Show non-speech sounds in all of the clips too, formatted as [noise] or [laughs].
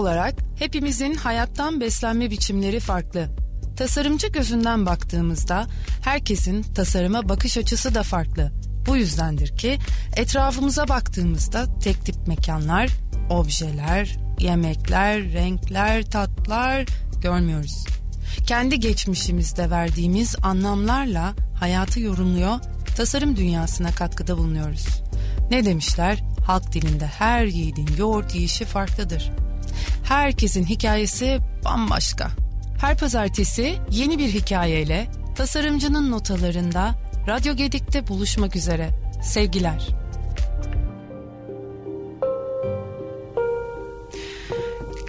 olarak hepimizin hayattan beslenme biçimleri farklı. Tasarımcı gözünden baktığımızda herkesin tasarıma bakış açısı da farklı. Bu yüzdendir ki etrafımıza baktığımızda tek tip mekanlar, objeler, yemekler, renkler, tatlar görmüyoruz. Kendi geçmişimizde verdiğimiz anlamlarla hayatı yorumluyor, tasarım dünyasına katkıda bulunuyoruz. Ne demişler? Halk dilinde her yiğidin yoğurt yiyişi farklıdır. Herkesin hikayesi bambaşka. Her pazartesi yeni bir hikayeyle tasarımcının notalarında Radyo Gedik'te buluşmak üzere. Sevgiler.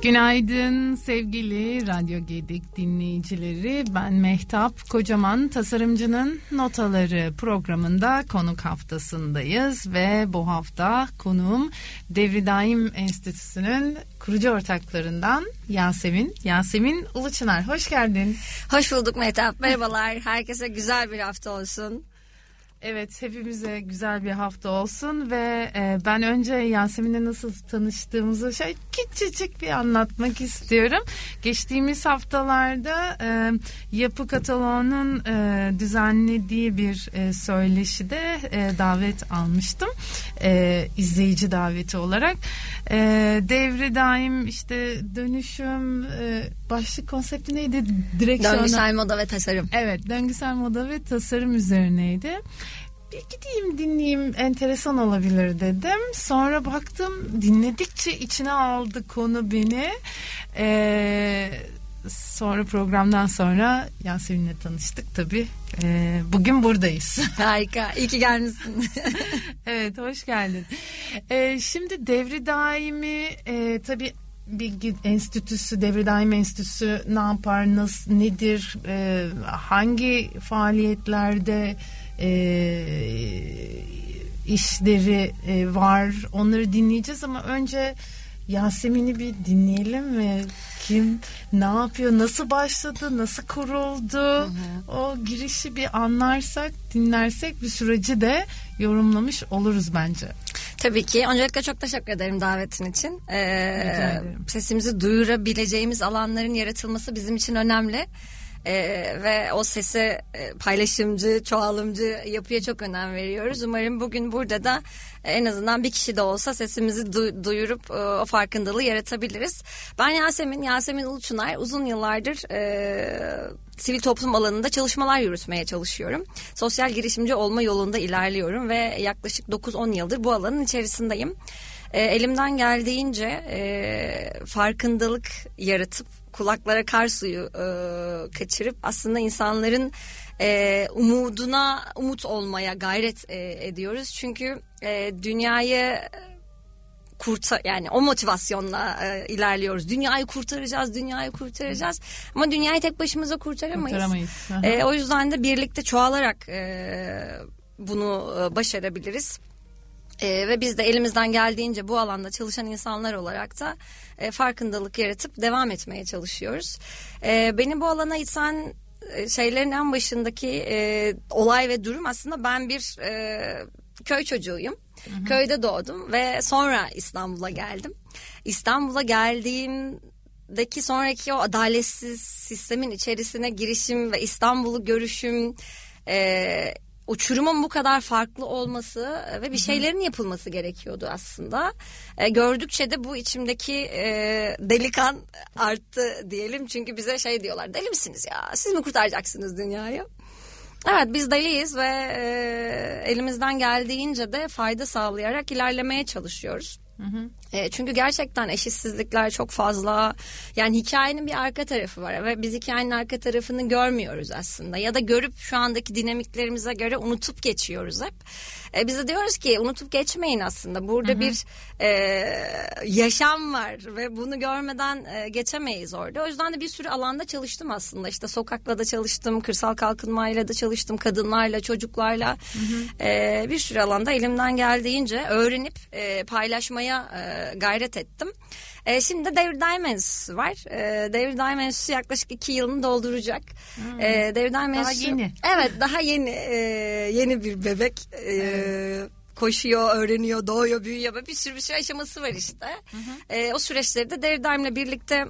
Günaydın sevgili Radyo Gedik dinleyicileri. Ben Mehtap Kocaman Tasarımcının Notaları programında konuk haftasındayız ve bu hafta konuğum Devri Daim Enstitüsü'nün kurucu ortaklarından Yasemin. Yasemin Uluçınar hoş geldin. Hoş bulduk Mehtap. Merhabalar. Herkese güzel bir hafta olsun. Evet hepimize güzel bir hafta olsun ve e, ben önce Yasemin'le nasıl tanıştığımızı şey küçücük bir anlatmak istiyorum. Geçtiğimiz haftalarda e, Yapı Kataloğu'nun e, düzenlediği bir e, söyleşide e, davet almıştım. E, izleyici daveti olarak. E, devri daim işte dönüşüm e, başlık konsepti neydi? Direksiyona... Döngüsel moda ve tasarım. Evet döngüsel moda ve tasarım üzerineydi bir gideyim dinleyeyim enteresan olabilir dedim. Sonra baktım dinledikçe içine aldı konu beni. Ee, sonra programdan sonra Yasemin'le tanıştık tabii. Ee, bugün buradayız. [laughs] Harika. İyi ki gelmişsin. [laughs] evet hoş geldin. Ee, şimdi devri daimi e, tabii Bilgi Enstitüsü, Devri Daim Enstitüsü ne yapar, nasıl, nedir, e, hangi faaliyetlerde e, işleri e, var. Onları dinleyeceğiz ama önce Yasemin'i bir dinleyelim mi? Kim ne yapıyor? Nasıl başladı? Nasıl kuruldu? Hı hı. O girişi bir anlarsak, dinlersek bir süreci de oluruz bence. Tabii ki. Öncelikle çok teşekkür ederim davetin için. Ee, sesimizi duyurabileceğimiz alanların yaratılması bizim için önemli. E, ve o sese e, paylaşımcı, çoğalımcı yapıya çok önem veriyoruz. Umarım bugün burada da en azından bir kişi de olsa sesimizi du- duyurup e, o farkındalığı yaratabiliriz. Ben Yasemin, Yasemin Uluçunar uzun yıllardır e, sivil toplum alanında çalışmalar yürütmeye çalışıyorum. Sosyal girişimci olma yolunda ilerliyorum ve yaklaşık 9-10 yıldır bu alanın içerisindeyim. E, elimden geldiğince e, farkındalık yaratıp kulaklara kar suyu e, kaçırıp aslında insanların e, umuduna umut olmaya gayret e, ediyoruz. Çünkü e, dünyayı kurtar yani o motivasyonla e, ilerliyoruz. Dünyayı kurtaracağız, dünyayı kurtaracağız. Ama dünyayı tek başımıza kurtaramayız. kurtaramayız. E, o yüzden de birlikte çoğalarak e, bunu e, başarabiliriz. E, ve biz de elimizden geldiğince bu alanda çalışan insanlar olarak da e, farkındalık yaratıp devam etmeye çalışıyoruz. E, beni bu alana iten e, şeylerin en başındaki e, olay ve durum aslında ben bir e, köy çocuğuyum. Hı hı. Köyde doğdum ve sonra İstanbul'a geldim. İstanbul'a geldiğimdeki sonraki o adaletsiz sistemin içerisine girişim ve İstanbul'u görüşüm... E, uçurumun bu kadar farklı olması e, ve bir şeylerin yapılması gerekiyordu aslında. E, gördükçe de bu içimdeki e, delikan arttı diyelim. Çünkü bize şey diyorlar deli misiniz ya siz mi kurtaracaksınız dünyayı? Evet biz deliyiz ve e, elimizden geldiğince de fayda sağlayarak ilerlemeye çalışıyoruz. Hı hı. E, çünkü gerçekten eşitsizlikler çok fazla. Yani hikayenin bir arka tarafı var ve biz hikayenin arka tarafını görmüyoruz aslında. Ya da görüp şu andaki dinamiklerimize göre unutup geçiyoruz hep. E, biz de diyoruz ki unutup geçmeyin aslında. Burada hı hı. bir e, yaşam var ve bunu görmeden e, geçemeyiz orada. O yüzden de bir sürü alanda çalıştım aslında. İşte sokakla da çalıştım, kırsal kalkınmayla da çalıştım, kadınlarla, çocuklarla. Hı hı. E, bir sürü alanda elimden geldiğince öğrenip e, paylaşmaya e, gayret ettim. E, şimdi David Diamonds var. E, David Diamonds yaklaşık iki yılını dolduracak. Hmm. E, David Diamonds daha yeni. Evet daha yeni e, yeni bir bebek. E, evet koşuyor, öğreniyor, doğuyor, büyüyor. Böyle bir sürü bir sürü aşaması var işte. Hı hı. E, o süreçleri de Deridaim'le birlikte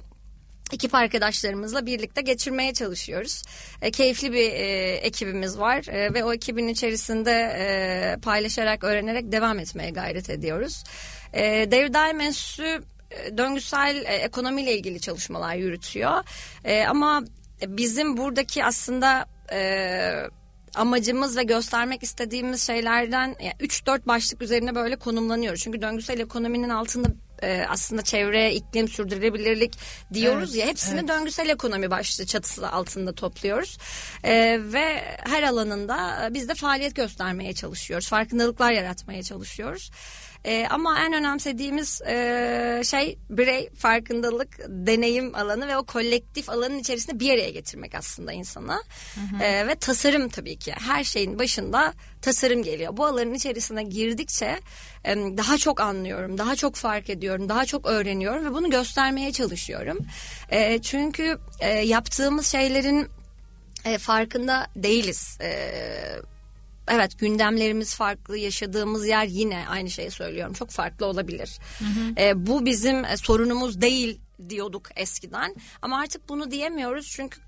ekip arkadaşlarımızla birlikte geçirmeye çalışıyoruz. E, keyifli bir e, ekibimiz var e, ve o ekibin içerisinde e, paylaşarak, öğrenerek devam etmeye gayret ediyoruz. E, David Enstitüsü e, döngüsel e, ekonomiyle ilgili çalışmalar yürütüyor. E, ama bizim buradaki aslında... E, amacımız ve göstermek istediğimiz şeylerden yani 3-4 başlık üzerine böyle konumlanıyoruz. Çünkü döngüsel ekonominin altında e, aslında çevre, iklim, sürdürülebilirlik diyoruz evet, ya hepsini evet. döngüsel ekonomi başlığı çatısı altında topluyoruz. E, ve her alanında biz de faaliyet göstermeye çalışıyoruz. Farkındalıklar yaratmaya çalışıyoruz. E, ama en önemsediğimiz e, şey birey farkındalık, deneyim alanı ve o kolektif alanın içerisinde bir araya getirmek aslında insana. E, ve tasarım tabii ki her şeyin başında tasarım geliyor. Bu alanın içerisine girdikçe e, daha çok anlıyorum, daha çok fark ediyorum, daha çok öğreniyorum ve bunu göstermeye çalışıyorum. E, çünkü e, yaptığımız şeylerin e, farkında değiliz. E, evet gündemlerimiz farklı, yaşadığımız yer yine aynı şeyi söylüyorum. Çok farklı olabilir. Hı hı. E, bu bizim e, sorunumuz değil diyorduk eskiden. Ama artık bunu diyemiyoruz çünkü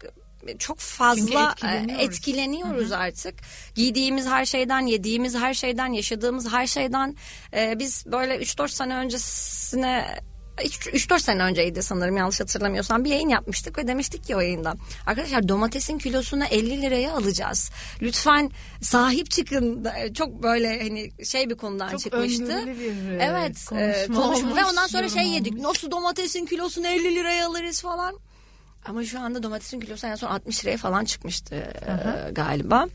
çok fazla çünkü etkileniyoruz, etkileniyoruz hı hı. artık. Giydiğimiz her şeyden, yediğimiz her şeyden, yaşadığımız her şeyden e, biz böyle 3-4 sene öncesine 3-4 sene önceydi sanırım yanlış hatırlamıyorsam bir yayın yapmıştık ve demiştik ki o yayında arkadaşlar domatesin kilosunu 50 liraya alacağız. Lütfen sahip çıkın. Çok böyle hani şey bir konudan Çok çıkmıştı. bir e, evet, konuşma, e, konuşma ve ondan sonra şey yedik. Nasıl domatesin kilosunu 50 liraya alırız falan. Ama şu anda domatesin kilosu en son 60 liraya falan çıkmıştı e, galiba.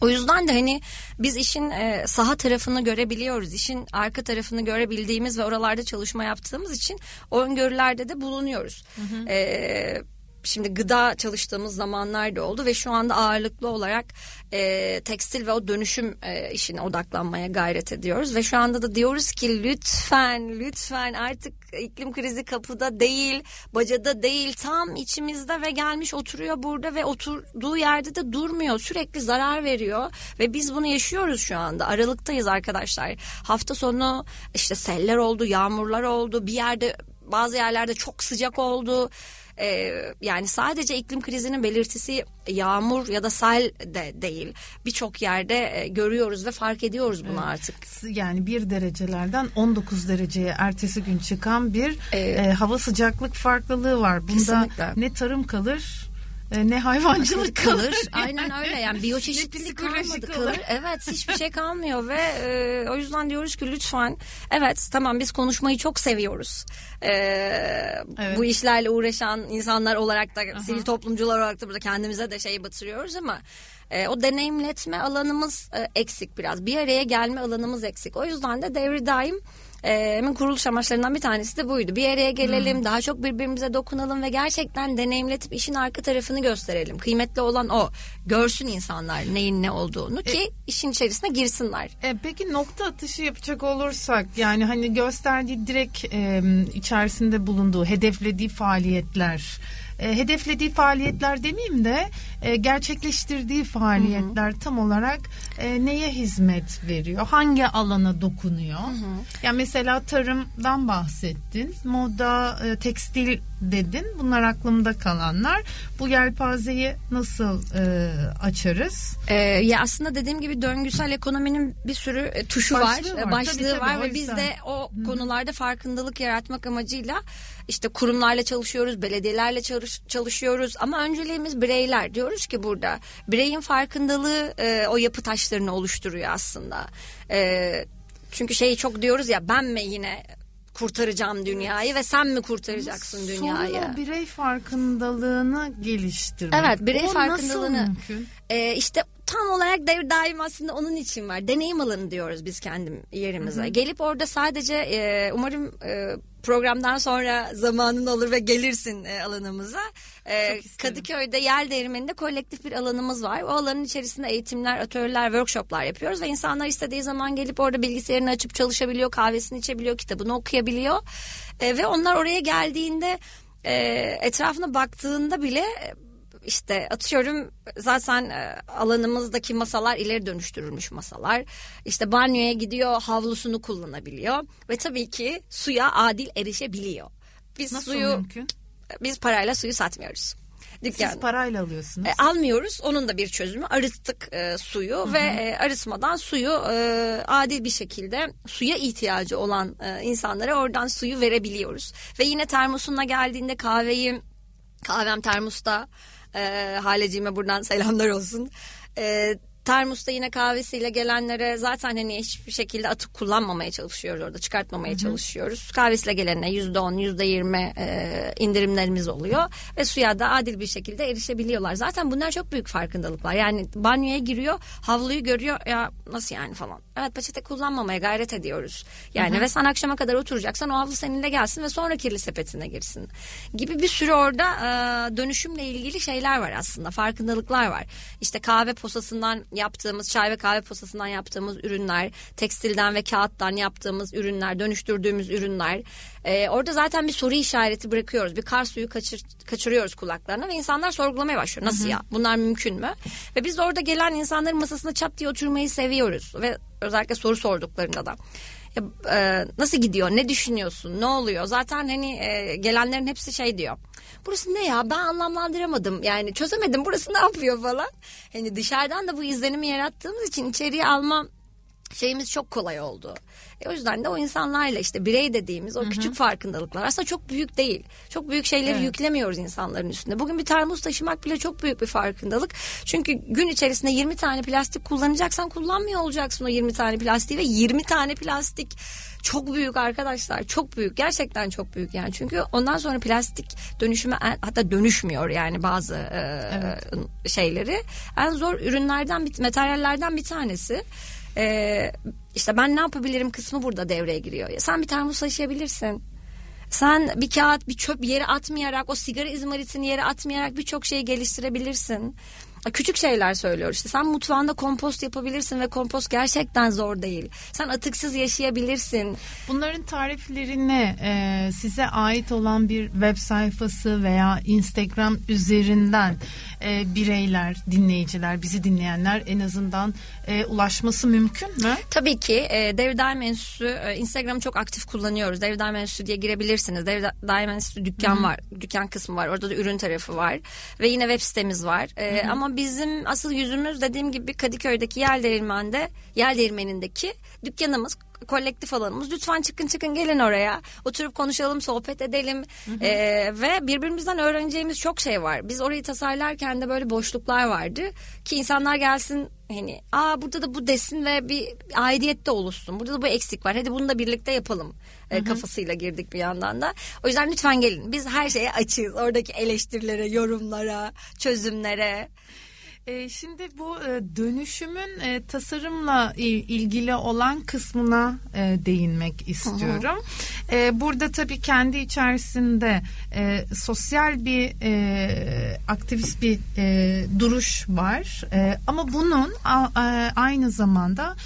O yüzden de hani biz işin e, saha tarafını görebiliyoruz. işin arka tarafını görebildiğimiz ve oralarda çalışma yaptığımız için o öngörülerde de bulunuyoruz. Hı hı. E, şimdi gıda çalıştığımız zamanlar da oldu ve şu anda ağırlıklı olarak e, tekstil ve o dönüşüm e, işine odaklanmaya gayret ediyoruz. Ve şu anda da diyoruz ki lütfen lütfen artık iklim krizi kapıda değil bacada değil tam içimizde ve gelmiş oturuyor burada ve oturduğu yerde de durmuyor. Sürekli zarar veriyor ve biz bunu yaşıyoruz şu anda. Aralıktayız arkadaşlar. Hafta sonu işte seller oldu yağmurlar oldu. Bir yerde bazı yerlerde çok sıcak oldu e, yani sadece iklim krizinin belirtisi yağmur ya da sel de değil. Birçok yerde e, görüyoruz ve fark ediyoruz bunu evet. artık. Yani bir derecelerden 19 dereceye ertesi gün çıkan bir ee, e, hava sıcaklık farklılığı var. Bunda kesinlikle. ne tarım kalır e, ne hayvancılık kalır. Aynen öyle yani biyoçeşitlilik kalmadı kalır. Evet hiçbir [laughs] şey kalmıyor ve e, o yüzden diyoruz ki lütfen evet tamam biz konuşmayı çok seviyoruz. E, evet. Bu işlerle uğraşan insanlar olarak da Aha. sivil toplumcular olarak da burada kendimize de şey batırıyoruz ama e, o deneyimletme alanımız e, eksik biraz. Bir araya gelme alanımız eksik. O yüzden de devri daim e, kuruluş amaçlarından bir tanesi de buydu. Bir araya gelelim, hmm. daha çok birbirimize dokunalım ve gerçekten deneyimletip işin arka tarafını gösterelim. Kıymetli olan o. Görsün insanlar neyin ne olduğunu ki e, işin içerisine girsinler. E, peki nokta atışı yapacak olursak yani hani gösterdiği direkt e, içerisinde bulunduğu, hedeflediği faaliyetler e, hedeflediği faaliyetler demeyeyim de e, gerçekleştirdiği faaliyetler hı hı. tam olarak e, neye hizmet veriyor? Hangi alana dokunuyor? Hı hı. Ya mesela tarımdan bahsettin, moda, e, tekstil dedin. Bunlar aklımda kalanlar. Bu yelpazeyi nasıl e, açarız? Ee, ya aslında dediğim gibi döngüsel ekonominin bir sürü e, tuşu başlığı var, var. başlığı tabii, tabii, var ve biz de o Hı. konularda farkındalık yaratmak amacıyla işte kurumlarla çalışıyoruz, belediyelerle çalış, çalışıyoruz ama önceliğimiz bireyler. Diyoruz ki burada bireyin farkındalığı e, o yapı taşlarını oluşturuyor aslında. E, çünkü şeyi çok diyoruz ya ben mi yine kurtaracağım dünyayı ve sen mi kurtaracaksın dünyayı? Sonra birey farkındalığını geliştirmek. Evet birey o farkındalığını. Nasıl mümkün? E, işte tam olarak devir daim aslında onun için var. Deneyim alanı diyoruz biz kendim yerimize. Hı-hı. Gelip orada sadece e, umarım e, programdan sonra zamanın olur ve gelirsin e, alanımıza. E, Kadıköy'de Yel Değirmeni'nde kolektif bir alanımız var. O alanın içerisinde eğitimler, atölyeler, workshoplar yapıyoruz ve insanlar istediği zaman gelip orada bilgisayarını açıp çalışabiliyor, kahvesini içebiliyor, kitabını okuyabiliyor. E, ve onlar oraya geldiğinde e, etrafına baktığında bile işte atıyorum zaten e, alanımızdaki masalar ileri dönüştürülmüş masalar. İşte banyoya gidiyor havlusunu kullanabiliyor ve tabii ki suya adil erişebiliyor. Biz Nasıl suyu mümkün? biz parayla suyu satmıyoruz. Dükkan. Siz parayla alıyorsunuz. E, almıyoruz. Onun da bir çözümü. Arıttık e, suyu Hı-hı. ve e, arıtmadan suyu e, adil bir şekilde suya ihtiyacı olan e, insanlara oradan suyu verebiliyoruz. Ve yine termosuna geldiğinde kahveyi kahvem termosta e, Haleciğime buradan selamlar olsun. E, Termos'ta yine kahvesiyle gelenlere zaten hani hiçbir şekilde atık kullanmamaya çalışıyoruz orada çıkartmamaya Hı-hı. çalışıyoruz. Kahvesiyle gelene yüzde on yüzde yirmi e, indirimlerimiz oluyor ve suya da adil bir şekilde erişebiliyorlar. Zaten bunlar çok büyük farkındalıklar. Yani banyoya giriyor havluyu görüyor ya nasıl yani falan. Evet peçete kullanmamaya gayret ediyoruz. Yani Hı-hı. ve sen akşama kadar oturacaksan o havlu seninle gelsin ve sonra kirli sepetine girsin. Gibi bir sürü orada e, dönüşümle ilgili şeyler var aslında farkındalıklar var. İşte kahve posasından yaptığımız çay ve kahve posasından yaptığımız ürünler, tekstilden ve kağıttan yaptığımız ürünler, dönüştürdüğümüz ürünler. Ee, orada zaten bir soru işareti bırakıyoruz. Bir kar suyu kaçır, kaçırıyoruz kulaklarına ve insanlar sorgulamaya başlıyor. Nasıl Hı-hı. ya? Bunlar mümkün mü? Ve biz de orada gelen insanların masasına çat diye oturmayı seviyoruz ve özellikle soru sorduklarında da ya, e, nasıl gidiyor ne düşünüyorsun ne oluyor zaten hani e, gelenlerin hepsi şey diyor burası ne ya? Ben anlamlandıramadım. Yani çözemedim. Burası ne yapıyor falan. Hani dışarıdan da bu izlenimi yarattığımız için içeriye alma şeyimiz çok kolay oldu. E o yüzden de o insanlarla işte birey dediğimiz o Hı-hı. küçük farkındalıklar aslında çok büyük değil. Çok büyük şeyleri evet. yüklemiyoruz insanların üstünde. Bugün bir termos taşımak bile çok büyük bir farkındalık. Çünkü gün içerisinde 20 tane plastik kullanacaksan kullanmıyor olacaksın o 20 tane plastiği ve 20 tane plastik çok büyük arkadaşlar çok büyük gerçekten çok büyük yani çünkü ondan sonra plastik dönüşüme hatta dönüşmüyor yani bazı e, evet. şeyleri en zor ürünlerden bir materyallerden bir tanesi ee, işte ben ne yapabilirim kısmı burada devreye giriyor. Sen bir termos taşıyabilirsin. Sen bir kağıt bir çöp yere atmayarak o sigara izmaritini yere atmayarak birçok şeyi geliştirebilirsin. Küçük şeyler söylüyor işte sen mutfağında kompost yapabilirsin ve kompost gerçekten zor değil. Sen atıksız yaşayabilirsin. Bunların tariflerini e, size ait olan bir web sayfası veya Instagram üzerinden e, bireyler, dinleyiciler, bizi dinleyenler en azından e, ulaşması mümkün mü? Tabii ki. E, Dev Daim Enstitüsü e, Instagram'ı çok aktif kullanıyoruz. Dev Daim Enstitüsü diye girebilirsiniz. Dev Daim Enstitüsü dükkan Hı-hı. var. Dükkan kısmı var. Orada da ürün tarafı var. Ve yine web sitemiz var. E, ama bizim asıl yüzümüz dediğim gibi Kadıköy'deki Yel Değirmen'de, Yel Değirmen'indeki dükkanımız kolektif alanımız. Lütfen çıkın çıkın gelin oraya. Oturup konuşalım, sohbet edelim. Hı hı. Ee, ve birbirimizden öğreneceğimiz çok şey var. Biz orayı tasarlarken de böyle boşluklar vardı. Ki insanlar gelsin hani aa burada da bu desin ve bir aidiyet de oluşsun. Burada da bu eksik var. Hadi bunu da birlikte yapalım. E, kafasıyla girdik bir yandan da. O yüzden lütfen gelin. Biz her şeye açığız. Oradaki eleştirilere, yorumlara, çözümlere. E, şimdi bu e, dönüşümün e, tasarımla ilgili olan kısmına değinmek istiyorum. Hı Burada tabii kendi içerisinde sosyal bir aktivist bir duruş var. Ama bunun aynı zamanda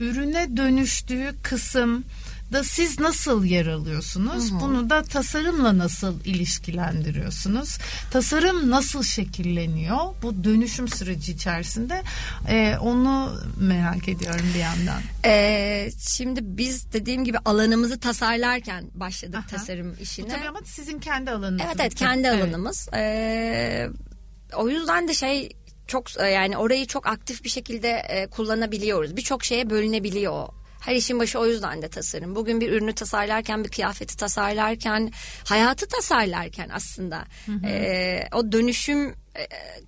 ürüne dönüştüğü kısım da siz nasıl yer alıyorsunuz? Hı hı. Bunu da tasarımla nasıl ilişkilendiriyorsunuz? Tasarım nasıl şekilleniyor? Bu dönüşüm süreci içerisinde e, onu merak ediyorum bir yandan. E, şimdi biz dediğim gibi alanımızı tasarlarken başladık Aha. tasarım işine. Bu tabii ama sizin kendi alanınız. Evet evet kendi evet. alanımız. E, o yüzden de şey çok yani orayı çok aktif bir şekilde e, kullanabiliyoruz. Birçok şeye bölünebiliyor her işin başı o yüzden de tasarım. Bugün bir ürünü tasarlarken, bir kıyafeti tasarlarken, hayatı tasarlarken aslında hı hı. E, o dönüşüm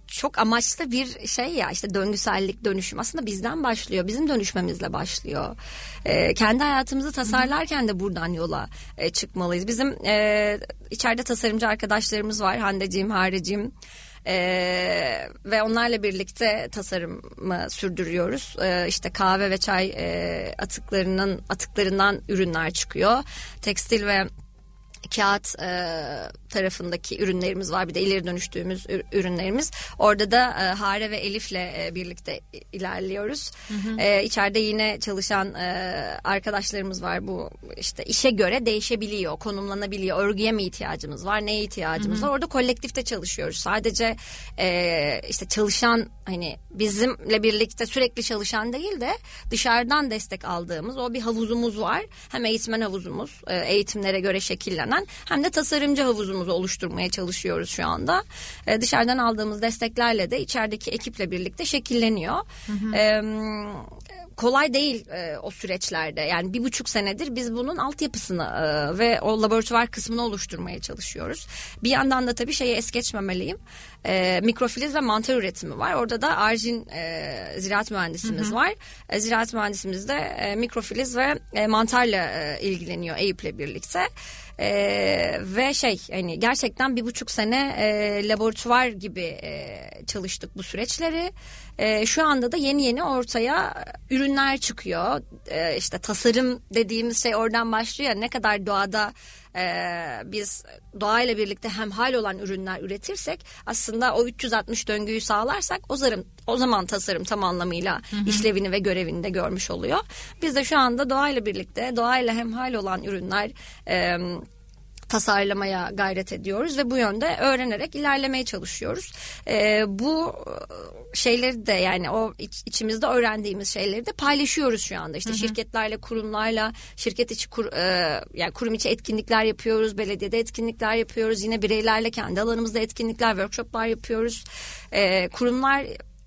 çok amaçlı bir şey ya işte döngüsellik dönüşüm aslında bizden başlıyor bizim dönüşmemizle başlıyor e, kendi hayatımızı tasarlarken de buradan yola e, çıkmalıyız bizim e, içeride tasarımcı arkadaşlarımız var Hande'ciğim Hareciğim ee, ve onlarla birlikte tasarımı sürdürüyoruz. Ee, işte kahve ve çay e, atıklarının atıklarından ürünler çıkıyor. Tekstil ve kağıt e, tarafındaki ürünlerimiz var. Bir de ileri dönüştüğümüz ürünlerimiz. Orada da e, Hare ve Elif'le e, birlikte ilerliyoruz. Hı hı. E, içeride yine çalışan e, arkadaşlarımız var. Bu işte işe göre değişebiliyor, konumlanabiliyor. Örgüye mi ihtiyacımız var, neye ihtiyacımız hı hı. var? Orada kolektifte çalışıyoruz. Sadece e, işte çalışan hani bizimle birlikte sürekli çalışan değil de dışarıdan destek aldığımız o bir havuzumuz var. Hem eğitmen havuzumuz, e, eğitimlere göre şekillenen hem de tasarımcı havuzumuzu oluşturmaya çalışıyoruz şu anda. E, dışarıdan aldığımız desteklerle de içerideki ekiple birlikte şekilleniyor. Hı hı. E, kolay değil e, o süreçlerde. Yani bir buçuk senedir biz bunun altyapısını e, ve o laboratuvar kısmını oluşturmaya çalışıyoruz. Bir yandan da tabii şeyi es geçmemeliyim. E, mikrofiliz ve mantar üretimi var. Orada da Arjin e, ziraat mühendisimiz hı hı. var. E, ziraat mühendisimiz de e, mikrofiliz ve e, mantarla e, ilgileniyor Eyüp'le birlikte. Ee, ve şey hani gerçekten bir buçuk sene e, laboratuvar gibi e, çalıştık bu süreçleri. E, şu anda da yeni yeni ortaya ürünler çıkıyor. E, işte tasarım dediğimiz şey oradan başlıyor. Ne kadar doğada e, biz doğayla birlikte hemhal olan ürünler üretirsek aslında o 360 döngüyü sağlarsak o zaman o zaman tasarım tam anlamıyla hı hı. işlevini ve görevini de görmüş oluyor. Biz de şu anda doğayla birlikte doğayla hemhal olan ürünler e, tasarlamaya gayret ediyoruz ve bu yönde öğrenerek ilerlemeye çalışıyoruz. E, bu şeyleri de yani o iç, içimizde öğrendiğimiz şeyleri de paylaşıyoruz şu anda. İşte hı hı. şirketlerle, kurumlarla, şirket içi kur, e, yani kurum içi etkinlikler yapıyoruz, belediyede etkinlikler yapıyoruz. Yine bireylerle kendi alanımızda etkinlikler, workshoplar yapıyoruz. E, kurumlar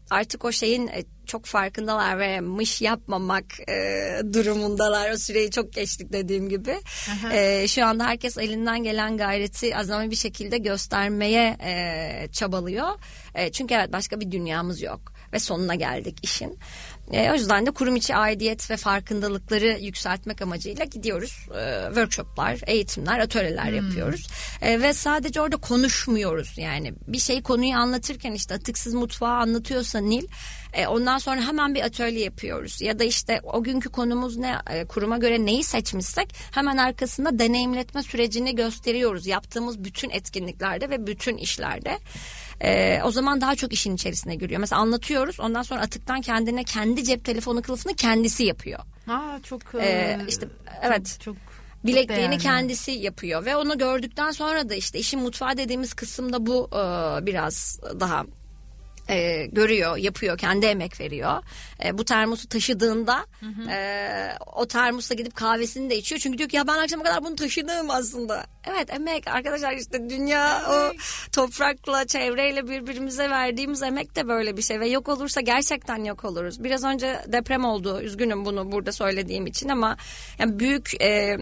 artık o şeyin e, çok farkındalar ve mış yapmamak e, durumundalar. O süreyi çok geçtik dediğim gibi. E, şu anda herkes elinden gelen gayreti azami bir şekilde göstermeye e, çabalıyor. E, çünkü evet başka bir dünyamız yok ve sonuna geldik işin. E, o yüzden de kurum içi aidiyet ve farkındalıkları yükseltmek amacıyla gidiyoruz. E, workshoplar, eğitimler, atölyeler hmm. yapıyoruz. E, ve sadece orada konuşmuyoruz. Yani bir şey konuyu anlatırken işte atıksız mutfağı anlatıyorsa Nil e, ondan sonra hemen bir atölye yapıyoruz. Ya da işte o günkü konumuz ne e, kuruma göre neyi seçmişsek hemen arkasında deneyimletme sürecini gösteriyoruz. Yaptığımız bütün etkinliklerde ve bütün işlerde. E, o zaman daha çok işin içerisine giriyor. Mesela anlatıyoruz ondan sonra atıktan kendine kendi cep telefonu kılıfını kendisi yapıyor. Aa çok ee, işte evet. Çok, çok bilekliğini kendisi yapıyor ve onu gördükten sonra da işte işin mutfağı dediğimiz kısımda bu e, biraz daha e, görüyor, yapıyor, kendi emek veriyor. E, bu termosu taşıdığında hı hı. E, o termosla gidip kahvesini de içiyor. Çünkü diyor ki ya ben akşama kadar bunu taşıdım aslında. Evet emek arkadaşlar işte dünya o toprakla, çevreyle birbirimize verdiğimiz emek de böyle bir şey. Ve yok olursa gerçekten yok oluruz. Biraz önce deprem oldu. Üzgünüm bunu burada söylediğim için ama yani büyük e,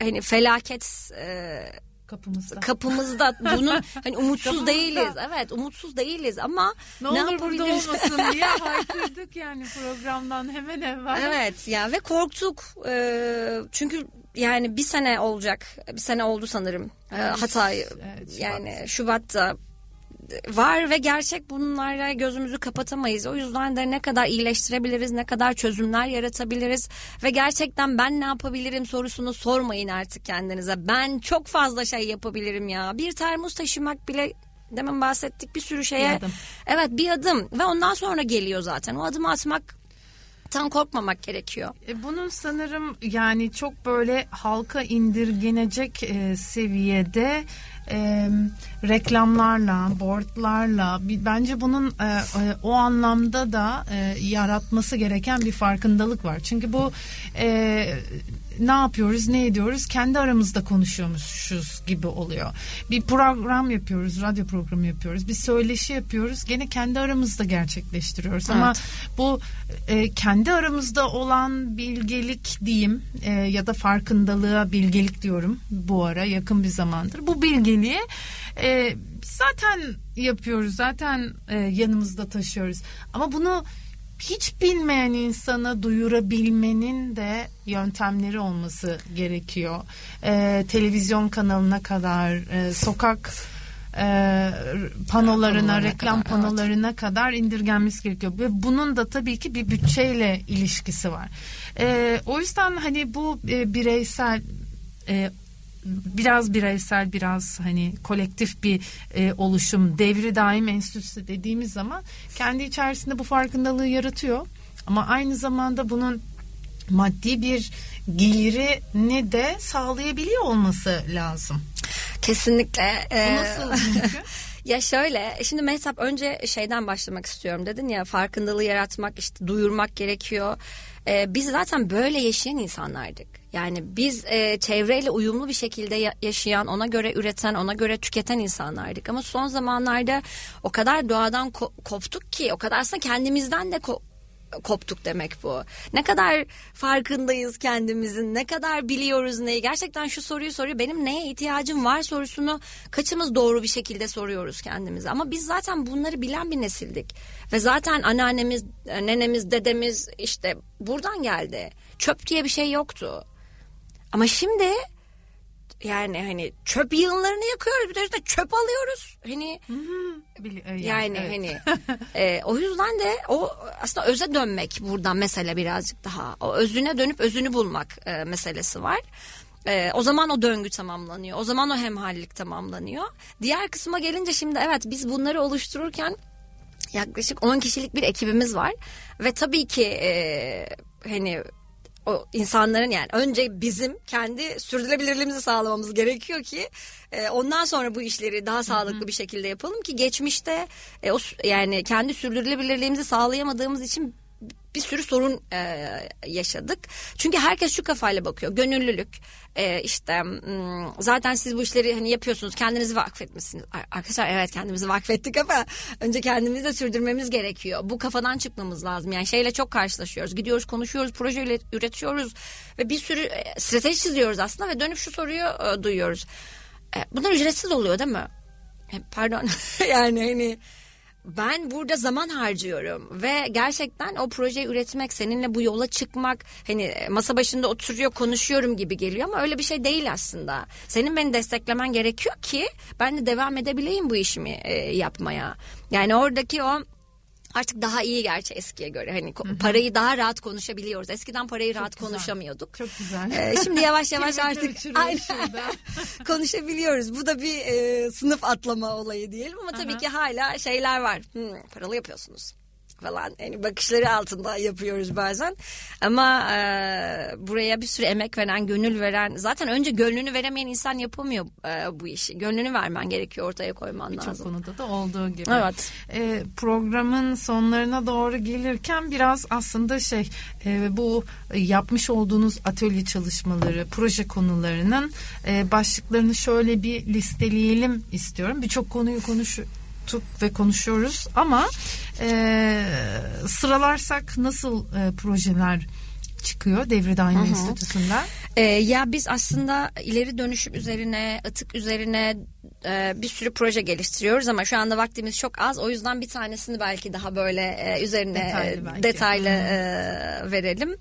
hani felaket... E, kapımızda. Kapımızda. Bunu hani umutsuz değiliz. Evet, umutsuz değiliz ama ne, ne olur burada olmasın diye [laughs] haykırdık yani programdan hemen evvel. Evet ya ve korktuk. Ee, çünkü yani bir sene olacak. Bir sene oldu sanırım. Ee, Hatay evet, Şubat. yani Şubat'ta var ve gerçek bunlarla gözümüzü kapatamayız. O yüzden de ne kadar iyileştirebiliriz, ne kadar çözümler yaratabiliriz ve gerçekten ben ne yapabilirim sorusunu sormayın artık kendinize. Ben çok fazla şey yapabilirim ya. Bir termos taşımak bile demin bahsettik bir sürü şeye. Bir adım. Evet bir adım ve ondan sonra geliyor zaten. O adımı atmak tam korkmamak gerekiyor. E, bunun sanırım yani çok böyle halka indirgenecek e, seviyede e, reklamlarla, boardlarla bence bunun e, e, o anlamda da e, yaratması gereken bir farkındalık var. Çünkü bu e, ne yapıyoruz, ne ediyoruz kendi aramızda konuşuyormuşuz gibi oluyor. Bir program yapıyoruz, radyo programı yapıyoruz, bir söyleşi yapıyoruz. Gene kendi aramızda gerçekleştiriyoruz. Evet. Ama bu e, kendi aramızda olan bilgelik diyeyim e, ya da farkındalığa bilgelik diyorum bu ara yakın bir zamandır. Bu bilgeliği e, zaten yapıyoruz, zaten e, yanımızda taşıyoruz. Ama bunu hiç bilmeyen insana duyurabilmenin de yöntemleri olması gerekiyor. Ee, televizyon kanalına kadar, e, sokak e, panolarına, reklam kadar, panolarına evet. kadar indirgenmesi gerekiyor. Ve bunun da tabii ki bir bütçeyle ilişkisi var. E, o yüzden hani bu e, bireysel e, biraz bireysel biraz hani kolektif bir e, oluşum devri daim enstitüsü dediğimiz zaman kendi içerisinde bu farkındalığı yaratıyor ama aynı zamanda bunun maddi bir geliri ne de sağlayabiliyor olması lazım. Kesinlikle. Bu nasıl mümkün? [laughs] Ya şöyle şimdi Mehtap önce şeyden başlamak istiyorum dedin ya farkındalığı yaratmak işte duyurmak gerekiyor. Ee, biz zaten böyle yaşayan insanlardık. Yani biz e, çevreyle uyumlu bir şekilde ya- yaşayan, ona göre üreten, ona göre tüketen insanlardık. Ama son zamanlarda o kadar doğadan ko- koptuk ki, o kadar aslında kendimizden de ko- koptuk demek bu. Ne kadar farkındayız kendimizin, ne kadar biliyoruz neyi. Gerçekten şu soruyu soruyor. Benim neye ihtiyacım var sorusunu kaçımız doğru bir şekilde soruyoruz kendimize. Ama biz zaten bunları bilen bir nesildik. Ve zaten anneannemiz, nenemiz, dedemiz işte buradan geldi. Çöp diye bir şey yoktu. Ama şimdi yani hani çöp yığınlarını yakıyoruz. Bir de çöp alıyoruz. Hani e, yani evet. hani [laughs] e, o yüzden de o aslında öze dönmek buradan mesele birazcık daha. O özüne dönüp özünü bulmak e, meselesi var. E, o zaman o döngü tamamlanıyor. O zaman o hemhallik tamamlanıyor. Diğer kısma gelince şimdi evet biz bunları oluştururken yaklaşık 10 kişilik bir ekibimiz var. Ve tabii ki e, hani o insanların yani önce bizim kendi sürdürülebilirliğimizi sağlamamız gerekiyor ki e, ondan sonra bu işleri daha sağlıklı bir şekilde yapalım ki geçmişte e, o yani kendi sürdürülebilirliğimizi sağlayamadığımız için bir sürü sorun e, yaşadık. Çünkü herkes şu kafayla bakıyor. Gönüllülük e, işte mm, zaten siz bu işleri hani yapıyorsunuz kendinizi vakfetmişsiniz. Ar- Arkadaşlar evet kendimizi vakfettik ama önce kendimizi de sürdürmemiz gerekiyor. Bu kafadan çıkmamız lazım. Yani şeyle çok karşılaşıyoruz. Gidiyoruz konuşuyoruz proje üret- üretiyoruz ve bir sürü e, strateji çiziyoruz aslında ve dönüp şu soruyu e, duyuyoruz. E, bunlar ücretsiz oluyor değil mi? E, Pardon [laughs] yani hani ben burada zaman harcıyorum ve gerçekten o projeyi üretmek seninle bu yola çıkmak hani masa başında oturuyor konuşuyorum gibi geliyor ama öyle bir şey değil aslında. Senin beni desteklemen gerekiyor ki ben de devam edebileyim bu işimi e, yapmaya. Yani oradaki o Artık daha iyi gerçi eskiye göre hani ko- parayı daha rahat konuşabiliyoruz. Eskiden parayı rahat güzel. konuşamıyorduk. Çok güzel. Ee, şimdi yavaş yavaş artık şurada. [laughs] konuşabiliyoruz. Bu da bir e, sınıf atlama olayı diyelim ama tabii Aha. ki hala şeyler var. Hmm, paralı yapıyorsunuz falan yani bakışları altında yapıyoruz bazen ama e, buraya bir sürü emek veren gönül veren zaten önce gönlünü veremeyen insan yapamıyor e, bu işi gönlünü vermen gerekiyor ortaya koyman Birçok lazım konuda da olduğu gibi. Evet. Ee, programın sonlarına doğru gelirken biraz aslında şey e, bu yapmış olduğunuz atölye çalışmaları, proje konularının e, başlıklarını şöyle bir listeleyelim istiyorum. Birçok konuyu konuştuk ve konuşuyoruz ama e, sıralarsak nasıl e, projeler çıkıyor Devri Daim Enstitüsü'nden? Ee, ya biz aslında ileri dönüşüm üzerine, atık üzerine e, bir sürü proje geliştiriyoruz ama şu anda vaktimiz çok az. O yüzden bir tanesini belki daha böyle e, üzerine Detaylı e, detaylı e, verelim.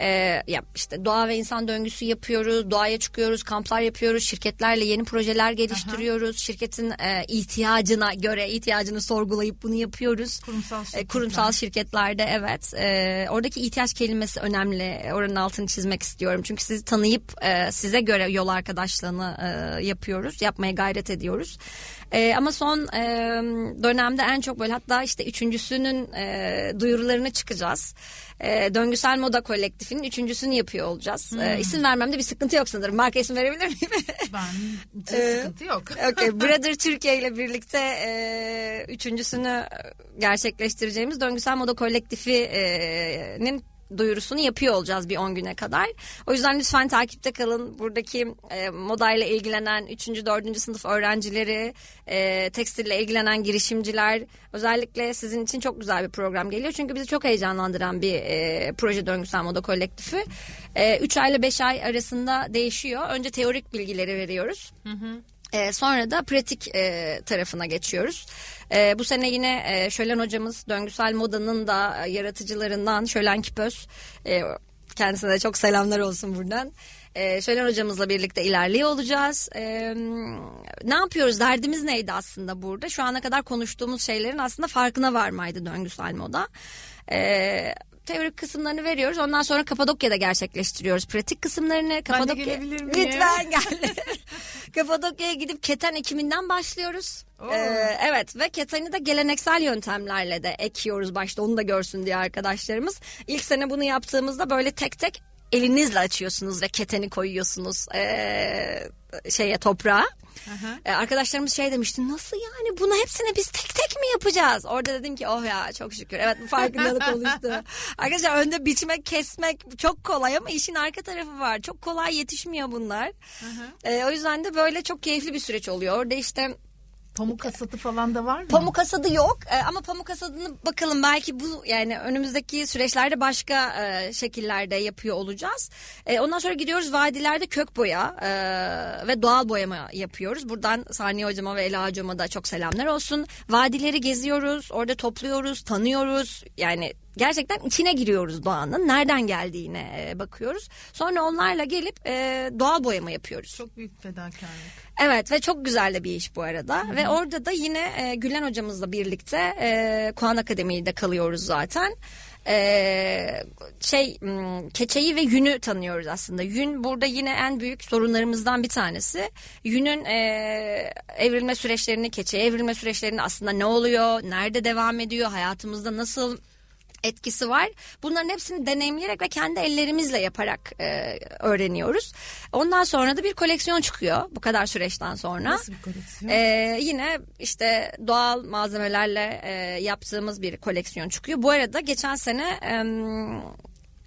E, ya işte doğa ve insan döngüsü yapıyoruz, doğaya çıkıyoruz, kamplar yapıyoruz, şirketlerle yeni projeler geliştiriyoruz. Şirketin e, ihtiyacına göre ihtiyacını sorgulayıp bunu yapıyoruz. Kurumsal E, şirketler. kurumsal şirketlerde evet. E, oradaki ihtiyaç kelimesi önemli. Oranın altını çizmek istiyorum. Çünkü sizi tanıyıp e, size göre yol arkadaşlığını e, yapıyoruz. Yapmaya gayret ediyoruz. E, ama son e, dönemde en çok böyle hatta işte üçüncüsünün e, duyurularını çıkacağız. E, Döngüsel Moda Kolektifinin üçüncüsünü yapıyor olacağız. E, isim vermemde bir sıkıntı yok sanırım. Marka isim verebilir miyim? [laughs] Ben Ee, sıkıntı yok. [laughs] Okay, Brother [laughs] Türkiye ile birlikte e, üçüncüsünü gerçekleştireceğimiz Döngüsel Moda Kolektifi'nin duyurusunu yapıyor olacağız bir 10 güne kadar. O yüzden lütfen takipte kalın. Buradaki e, modayla ilgilenen 3. 4. sınıf öğrencileri, e, tekstille ilgilenen girişimciler özellikle sizin için çok güzel bir program geliyor. Çünkü bizi çok heyecanlandıran bir e, proje Döngüsel Moda Kolektifi. 3 ay ile 5 ay arasında değişiyor. Önce teorik bilgileri veriyoruz. Ee, sonra da pratik e, tarafına geçiyoruz. E, bu sene yine e, Şölen hocamız döngüsel modanın da e, yaratıcılarından Şölen Kipöz. E, kendisine de çok selamlar olsun buradan. E, Şölen hocamızla birlikte ilerliyor olacağız. E, ne yapıyoruz? Derdimiz neydi aslında burada? Şu ana kadar konuştuğumuz şeylerin aslında farkına varmaydı döngüsel moda. E, teorik kısımlarını veriyoruz. Ondan sonra Kapadokya'da gerçekleştiriyoruz. Pratik kısımlarını Kapadokya. gelebilir miyim? Lütfen gel. [laughs] Kapadokya'ya gidip keten ekiminden başlıyoruz. Oo. Ee, evet ve keteni de geleneksel yöntemlerle de ekiyoruz başta onu da görsün diye arkadaşlarımız. İlk sene bunu yaptığımızda böyle tek tek elinizle açıyorsunuz ve keteni koyuyorsunuz ee, şeye toprağa. Ee, arkadaşlarımız şey demişti nasıl yani bunu hepsini biz tek tek mi yapacağız? Orada dedim ki oh ya çok şükür evet bu farkındalık [laughs] oluştu. Arkadaşlar önde biçmek kesmek çok kolay ama işin arka tarafı var. Çok kolay yetişmiyor bunlar. Ee, o yüzden de böyle çok keyifli bir süreç oluyor. Orada işte Pamuk hasatı falan da var mı? Pamuk hasadı yok e, ama pamuk hasadını bakalım belki bu yani önümüzdeki süreçlerde başka e, şekillerde yapıyor olacağız. E, ondan sonra gidiyoruz vadilerde kök boya e, ve doğal boyama yapıyoruz. Buradan Saniye hocama ve Ela hocama da çok selamlar olsun. Vadileri geziyoruz, orada topluyoruz, tanıyoruz. Yani gerçekten içine giriyoruz doğanın nereden geldiğine bakıyoruz. Sonra onlarla gelip e, doğal boyama yapıyoruz. Çok büyük fedakarlık. Evet ve çok güzel de bir iş bu arada. Ve orada da yine e, Gülen hocamızla birlikte e, Kuan Akademi'de kalıyoruz zaten. E, şey keçeyi ve yünü tanıyoruz aslında. Yün burada yine en büyük sorunlarımızdan bir tanesi. Yünün e, evrilme süreçlerini, keçeye evrilme süreçlerini aslında ne oluyor, nerede devam ediyor, hayatımızda nasıl etkisi var. Bunların hepsini deneyimleyerek ve kendi ellerimizle yaparak e, öğreniyoruz. Ondan sonra da bir koleksiyon çıkıyor bu kadar süreçten sonra. Nasıl bir koleksiyon? E, yine işte doğal malzemelerle e, yaptığımız bir koleksiyon çıkıyor. Bu arada geçen sene e,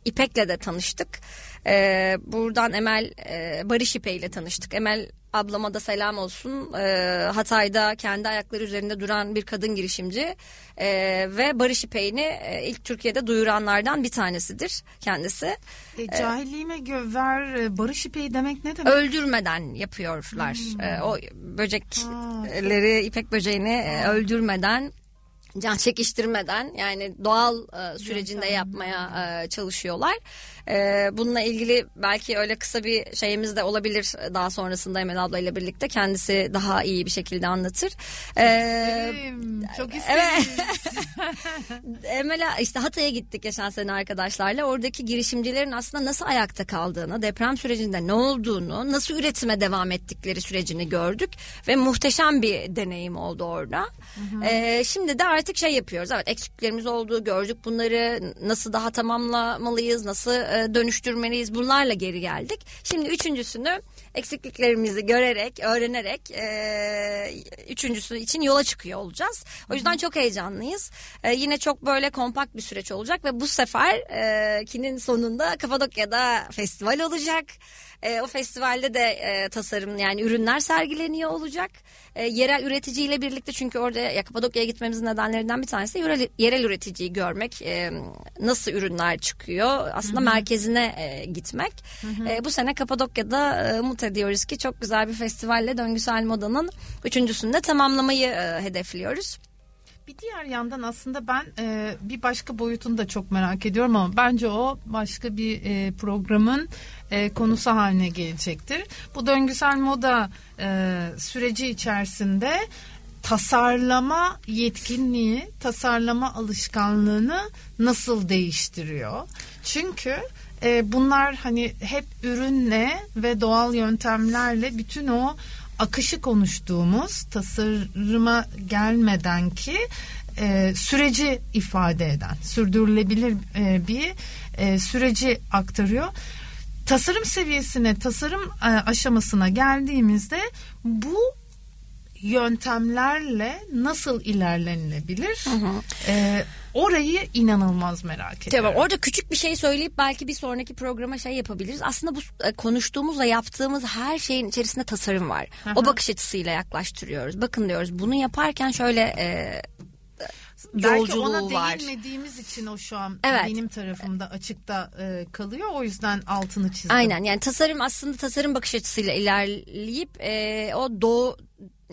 İpek'le de tanıştık. E, buradan Emel e, Barış İpek ile tanıştık. Emel ablama da selam olsun. E, Hatay'da kendi ayakları üzerinde duran bir kadın girişimci e, ve Barış İpek'ini e, ilk Türkiye'de duyuranlardan bir tanesidir kendisi. E, cahilliğime göver e, barış ipeği demek ne demek? Öldürmeden yapıyorlar. E, o böcekleri, ipek böceğini e, öldürmeden can çekiştirmeden yani doğal e, sürecinde yapmaya e, çalışıyorlar. E, bununla ilgili belki öyle kısa bir şeyimiz de olabilir daha sonrasında Emel abla ile birlikte kendisi daha iyi bir şekilde anlatır. E, İsterim, Çok isterim. Evet. [laughs] Emel'e işte Hatay'a gittik geçen sene arkadaşlarla. Oradaki girişimcilerin aslında nasıl ayakta kaldığını, deprem sürecinde ne olduğunu, nasıl üretime devam ettikleri sürecini gördük. Ve muhteşem bir deneyim oldu orada. Ee, şimdi de artık şey yapıyoruz. Evet eksiklerimiz oldu, gördük bunları. Nasıl daha tamamlamalıyız, nasıl e, dönüştürmeliyiz bunlarla geri geldik. Şimdi üçüncüsünü eksikliklerimizi görerek, öğrenerek e, üçüncüsü için yola çıkıyor olacağız. O yüzden çok heyecanlıyız. E, yine çok böyle kompakt bir süreç olacak ve bu sefer e, kinin sonunda Kapadokya'da festival olacak. E, o festivalde de e, tasarım yani ürünler sergileniyor olacak. E, yerel üreticiyle birlikte çünkü orada ya Kapadokya'ya gitmemizin nedenlerinden bir tanesi de yerel, yerel üreticiyi görmek. E, nasıl ürünler çıkıyor aslında merkezine e, gitmek. E, bu sene Kapadokya'da e, umut ediyoruz ki çok güzel bir festivalle döngüsel modanın üçüncüsünü de tamamlamayı e, hedefliyoruz. Bir diğer yandan aslında ben e, bir başka boyutunu da çok merak ediyorum ama bence o başka bir e, programın e, konusu haline gelecektir. Bu döngüsel moda e, süreci içerisinde tasarlama yetkinliği, tasarlama alışkanlığını nasıl değiştiriyor? Çünkü e, bunlar hani hep ürünle ve doğal yöntemlerle bütün o akışı konuştuğumuz tasarıma gelmeden ki e, süreci ifade eden, sürdürülebilir e, bir e, süreci aktarıyor. Tasarım seviyesine, tasarım e, aşamasına geldiğimizde bu yöntemlerle nasıl ilerlenilebilir? E, orayı inanılmaz merak ediyorum. Tamam orada küçük bir şey söyleyip belki bir sonraki programa şey yapabiliriz. Aslında bu e, konuştuğumuzla yaptığımız her şeyin içerisinde tasarım var. O bakış açısıyla yaklaştırıyoruz. Bakın diyoruz bunu yaparken şöyle e, Belki yolculuğu ona var. değinmediğimiz için o şu an Evet. benim tarafımda açıkta e, kalıyor. O yüzden altını çizdim. Aynen yani tasarım aslında tasarım bakış açısıyla ilerleyip e, o doğu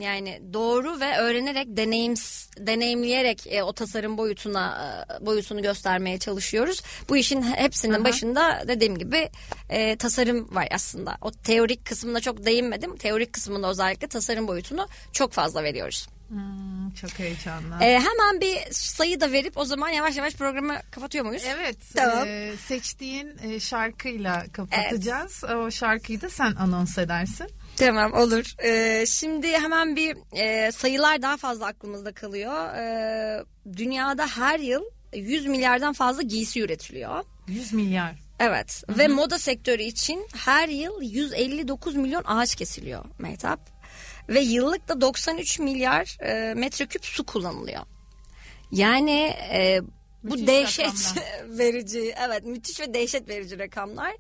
yani doğru ve öğrenerek deneyim deneyimleyerek e, o tasarım boyutuna e, boyutunu göstermeye çalışıyoruz. Bu işin hepsinin Aha. başında dediğim gibi e, tasarım var aslında. O teorik kısmına çok değinmedim. Teorik kısmında özellikle tasarım boyutunu çok fazla veriyoruz. Hmm, çok heyecanlı. Ee, hemen bir sayı da verip o zaman yavaş yavaş programı kapatıyor muyuz? Evet. Tamam. E, seçtiğin e, şarkıyla kapatacağız. O şarkıyı da sen anons edersin. Tamam olur. Ee, şimdi hemen bir e, sayılar daha fazla aklımızda kalıyor. Ee, dünyada her yıl 100 milyardan fazla giysi üretiliyor. 100 milyar. Evet Hı-hı. ve moda sektörü için her yıl 159 milyon ağaç kesiliyor Mehtap. Ve yıllık da 93 milyar e, metreküp su kullanılıyor. Yani e, bu müthiş dehşet [laughs] verici, evet müthiş ve dehşet verici rakamlar.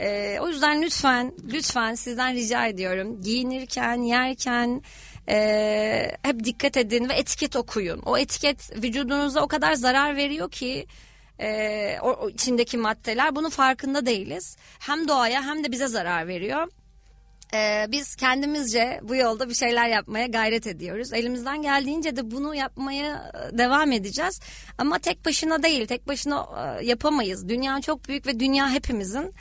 Ee, o yüzden lütfen lütfen sizden rica ediyorum giyinirken yerken e, hep dikkat edin ve etiket okuyun. O etiket vücudunuza o kadar zarar veriyor ki e, o, o içindeki maddeler bunun farkında değiliz. Hem doğaya hem de bize zarar veriyor. Ee, biz kendimizce bu yolda bir şeyler yapmaya gayret ediyoruz. Elimizden geldiğince de bunu yapmaya e, devam edeceğiz. Ama tek başına değil, tek başına e, yapamayız. Dünya çok büyük ve dünya hepimizin.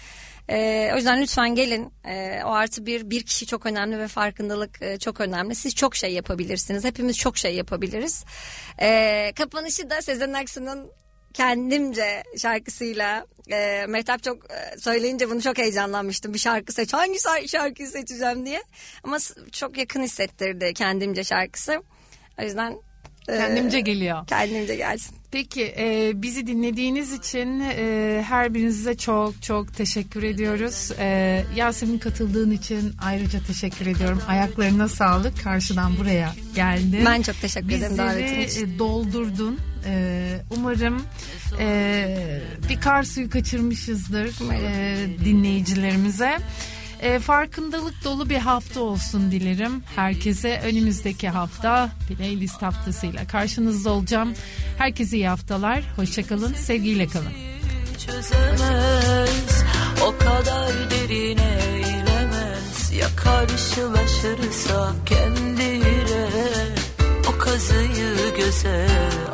Ee, o yüzden lütfen gelin. Ee, o artı bir bir kişi çok önemli ve farkındalık e, çok önemli. Siz çok şey yapabilirsiniz. Hepimiz çok şey yapabiliriz. Ee, kapanışı da Sezen Aksu'nun kendimce şarkısıyla e, Mehtap çok e, söyleyince bunu çok heyecanlanmıştım. Bir şarkı seç hangi şarkıyı seçeceğim diye. Ama çok yakın hissettirdi kendimce şarkısı. O yüzden Kendimce geliyor. Kendimce gelsin. Peki e, bizi dinlediğiniz için e, her birinize çok çok teşekkür ediyoruz. E, Yasemin katıldığın için ayrıca teşekkür ediyorum. Ayaklarına sağlık. Karşıdan buraya geldin. Ben çok teşekkür ederim davetin için. Bizleri doldurdun. E, umarım e, bir kar suyu kaçırmışızdır e, dinleyicilerimize. E, farkındalık dolu bir hafta olsun dilerim. Herkese önümüzdeki hafta playlist haftasıyla karşınızda olacağım. Herkese iyi haftalar. Hoşçakalın. Sevgiyle kalın. Çözemez, o kadar derine inemez. Ya karşılaşırsa kendiyle o kazıyı göze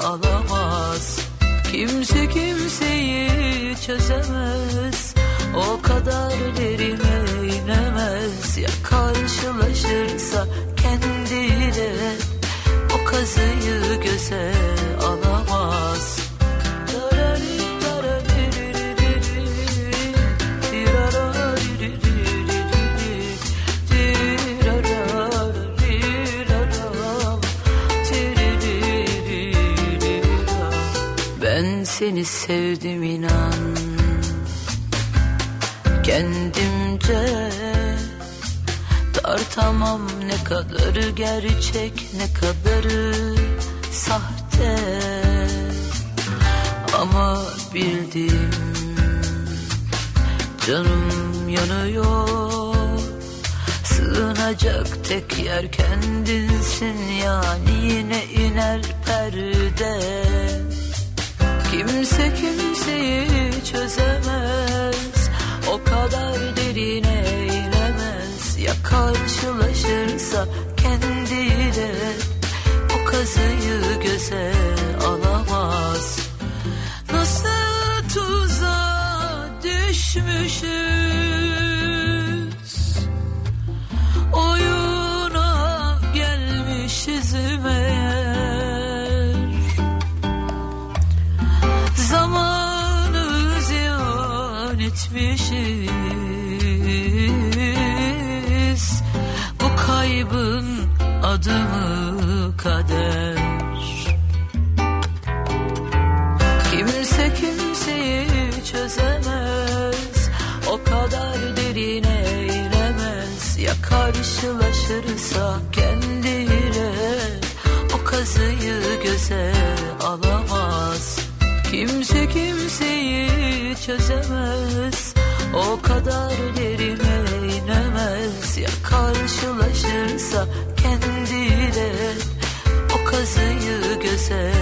alamaz. Kimse kimseyi çözemez. O kadar derine inemez ya karşılaşırsa kendiyle o kazıyı göze alamaz. Ben seni sevdim inan kendimce. Tartamam ne kadarı gerçek ne kadarı sahte. Ama bildim canım yanıyor. Sığınacak tek yer kendinsin yani yine iner perde. Kimse kimseyi çözemez o kadar derine inemez. Ya karşılaşırsa kendiyle O kazıyı göze alamaz. Nasıl tuzağa düşmüşüz adı mı kader. Kimse kimseyi çözemez O kadar derine inemez. Ya karşılaşırsa kendiyle O kazıyı göze alamaz. Kimse kimseyi çözemez O kadar derine inemez. Ya karşılaşırsa yazıyı göze